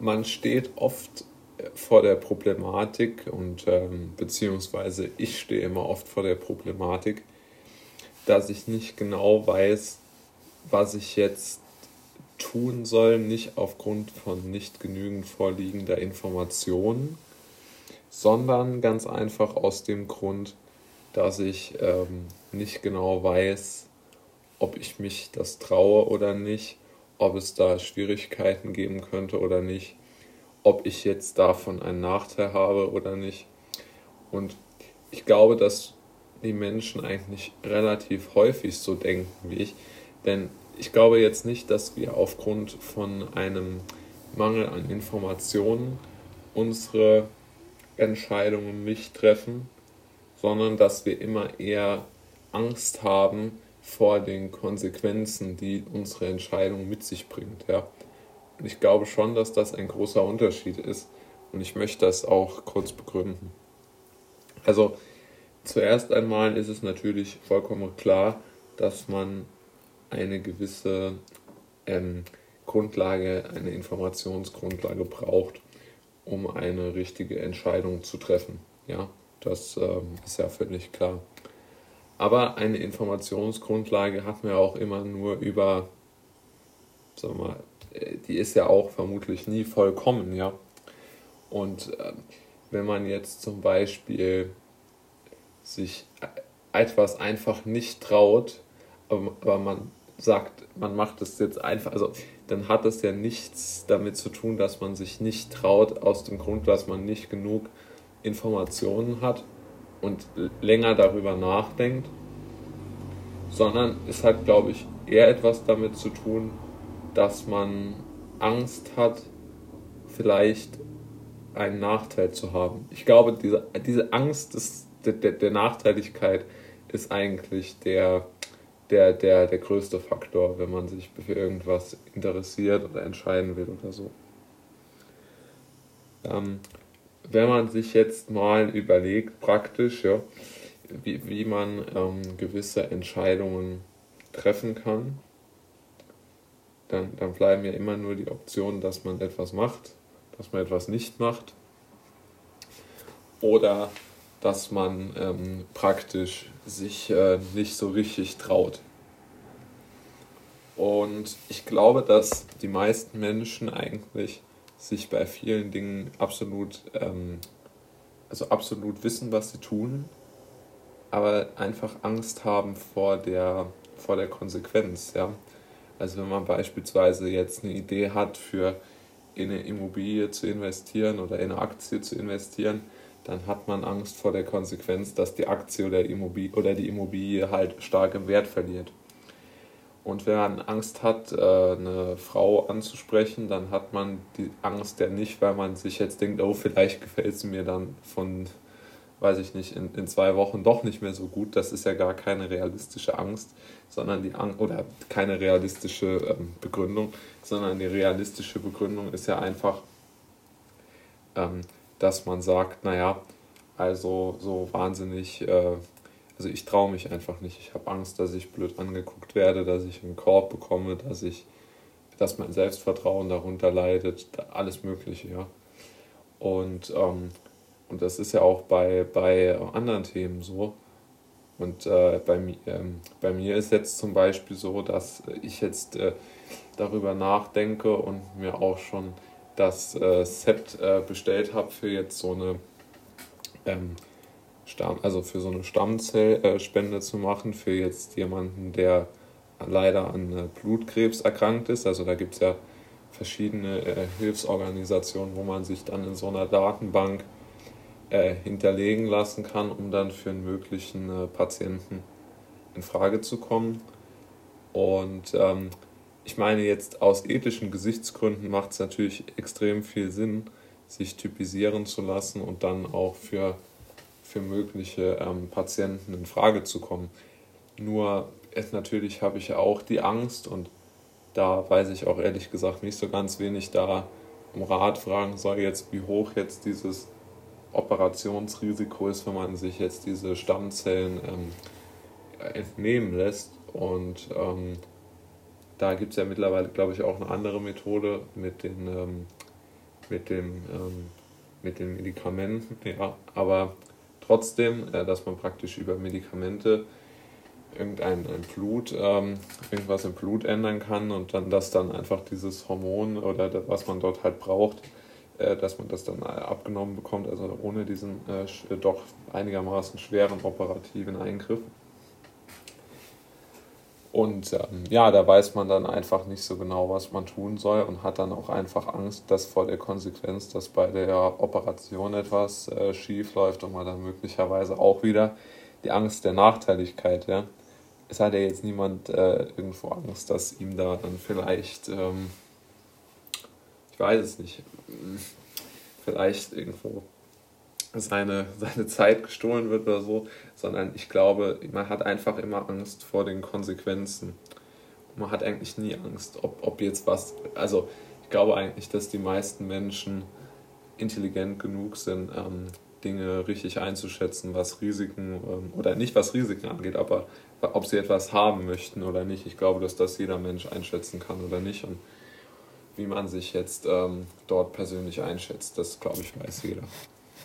man steht oft vor der Problematik und ähm, beziehungsweise ich stehe immer oft vor der Problematik, dass ich nicht genau weiß, was ich jetzt tun soll, nicht aufgrund von nicht genügend vorliegender Informationen, sondern ganz einfach aus dem Grund, dass ich ähm, nicht genau weiß, ob ich mich das traue oder nicht, ob es da Schwierigkeiten geben könnte oder nicht ob ich jetzt davon einen Nachteil habe oder nicht. Und ich glaube, dass die Menschen eigentlich relativ häufig so denken wie ich. Denn ich glaube jetzt nicht, dass wir aufgrund von einem Mangel an Informationen unsere Entscheidungen nicht treffen, sondern dass wir immer eher Angst haben vor den Konsequenzen, die unsere Entscheidung mit sich bringt. Ja. Und ich glaube schon, dass das ein großer Unterschied ist. Und ich möchte das auch kurz begründen. Also zuerst einmal ist es natürlich vollkommen klar, dass man eine gewisse ähm, Grundlage, eine Informationsgrundlage braucht, um eine richtige Entscheidung zu treffen. Ja, das ähm, ist ja völlig klar. Aber eine Informationsgrundlage hat man ja auch immer nur über, sagen wir mal, die ist ja auch vermutlich nie vollkommen, ja. Und äh, wenn man jetzt zum Beispiel sich etwas einfach nicht traut, aber, aber man sagt, man macht es jetzt einfach, also dann hat es ja nichts damit zu tun, dass man sich nicht traut, aus dem Grund, dass man nicht genug Informationen hat und länger darüber nachdenkt, sondern es hat, glaube ich, eher etwas damit zu tun, dass man Angst hat, vielleicht einen Nachteil zu haben. Ich glaube, diese, diese Angst des, der, der Nachteiligkeit ist eigentlich der, der, der, der größte Faktor, wenn man sich für irgendwas interessiert oder entscheiden will oder so. Ähm, wenn man sich jetzt mal überlegt, praktisch, ja, wie, wie man ähm, gewisse Entscheidungen treffen kann, dann, dann bleiben ja immer nur die Optionen, dass man etwas macht, dass man etwas nicht macht oder dass man ähm, praktisch sich äh, nicht so richtig traut. Und ich glaube, dass die meisten Menschen eigentlich sich bei vielen Dingen absolut, ähm, also absolut wissen, was sie tun, aber einfach Angst haben vor der, vor der Konsequenz. Ja? Also wenn man beispielsweise jetzt eine Idee hat, für in eine Immobilie zu investieren oder in eine Aktie zu investieren, dann hat man Angst vor der Konsequenz, dass die Aktie oder, Immobilie, oder die Immobilie halt stark im Wert verliert. Und wenn man Angst hat, äh, eine Frau anzusprechen, dann hat man die Angst ja nicht, weil man sich jetzt denkt, oh, vielleicht gefällt sie mir dann von weiß ich nicht, in, in zwei Wochen doch nicht mehr so gut. Das ist ja gar keine realistische Angst, sondern die Angst, oder keine realistische ähm, Begründung, sondern die realistische Begründung ist ja einfach, ähm, dass man sagt, naja, also so wahnsinnig, äh, also ich traue mich einfach nicht. Ich habe Angst, dass ich blöd angeguckt werde, dass ich einen Korb bekomme, dass ich, dass mein Selbstvertrauen darunter leidet, alles Mögliche, ja. Und ähm, und das ist ja auch bei, bei anderen Themen so. Und äh, bei, ähm, bei mir ist jetzt zum Beispiel so, dass ich jetzt äh, darüber nachdenke und mir auch schon das äh, Set äh, bestellt habe für jetzt so eine ähm, Stamm, also für so eine Stammzellspende zu machen, für jetzt jemanden, der leider an äh, Blutkrebs erkrankt ist. Also da gibt es ja verschiedene äh, Hilfsorganisationen, wo man sich dann in so einer Datenbank äh, hinterlegen lassen kann, um dann für einen möglichen äh, Patienten in Frage zu kommen. Und ähm, ich meine jetzt aus ethischen Gesichtsgründen macht es natürlich extrem viel Sinn, sich typisieren zu lassen und dann auch für, für mögliche ähm, Patienten in Frage zu kommen. Nur es, natürlich habe ich ja auch die Angst und da weiß ich auch ehrlich gesagt nicht so ganz wenig da um Rat fragen soll jetzt, wie hoch jetzt dieses Operationsrisiko ist, wenn man sich jetzt diese Stammzellen ähm, entnehmen lässt. Und ähm, da gibt es ja mittlerweile, glaube ich, auch eine andere Methode mit den, ähm, mit, dem, ähm, mit den Medikamenten, ja, aber trotzdem, äh, dass man praktisch über Medikamente irgendein ein Blut, ähm, irgendwas im Blut ändern kann und dann, dass dann einfach dieses Hormon oder das, was man dort halt braucht, äh, dass man das dann abgenommen bekommt, also ohne diesen äh, doch einigermaßen schweren operativen Eingriff. Und ähm, ja, da weiß man dann einfach nicht so genau, was man tun soll und hat dann auch einfach Angst, dass vor der Konsequenz, dass bei der Operation etwas äh, schief läuft und man dann möglicherweise auch wieder die Angst der Nachteiligkeit, ja. Es hat ja jetzt niemand äh, irgendwo Angst, dass ihm da dann vielleicht, ähm, ich weiß es nicht, vielleicht irgendwo seine, seine Zeit gestohlen wird oder so, sondern ich glaube, man hat einfach immer Angst vor den Konsequenzen. Man hat eigentlich nie Angst, ob, ob jetzt was, also ich glaube eigentlich, dass die meisten Menschen intelligent genug sind, ähm, Dinge richtig einzuschätzen, was Risiken ähm, oder nicht was Risiken angeht, aber ob sie etwas haben möchten oder nicht. Ich glaube, dass das jeder Mensch einschätzen kann oder nicht. Und wie man sich jetzt ähm, dort persönlich einschätzt, das glaube ich weiß jeder.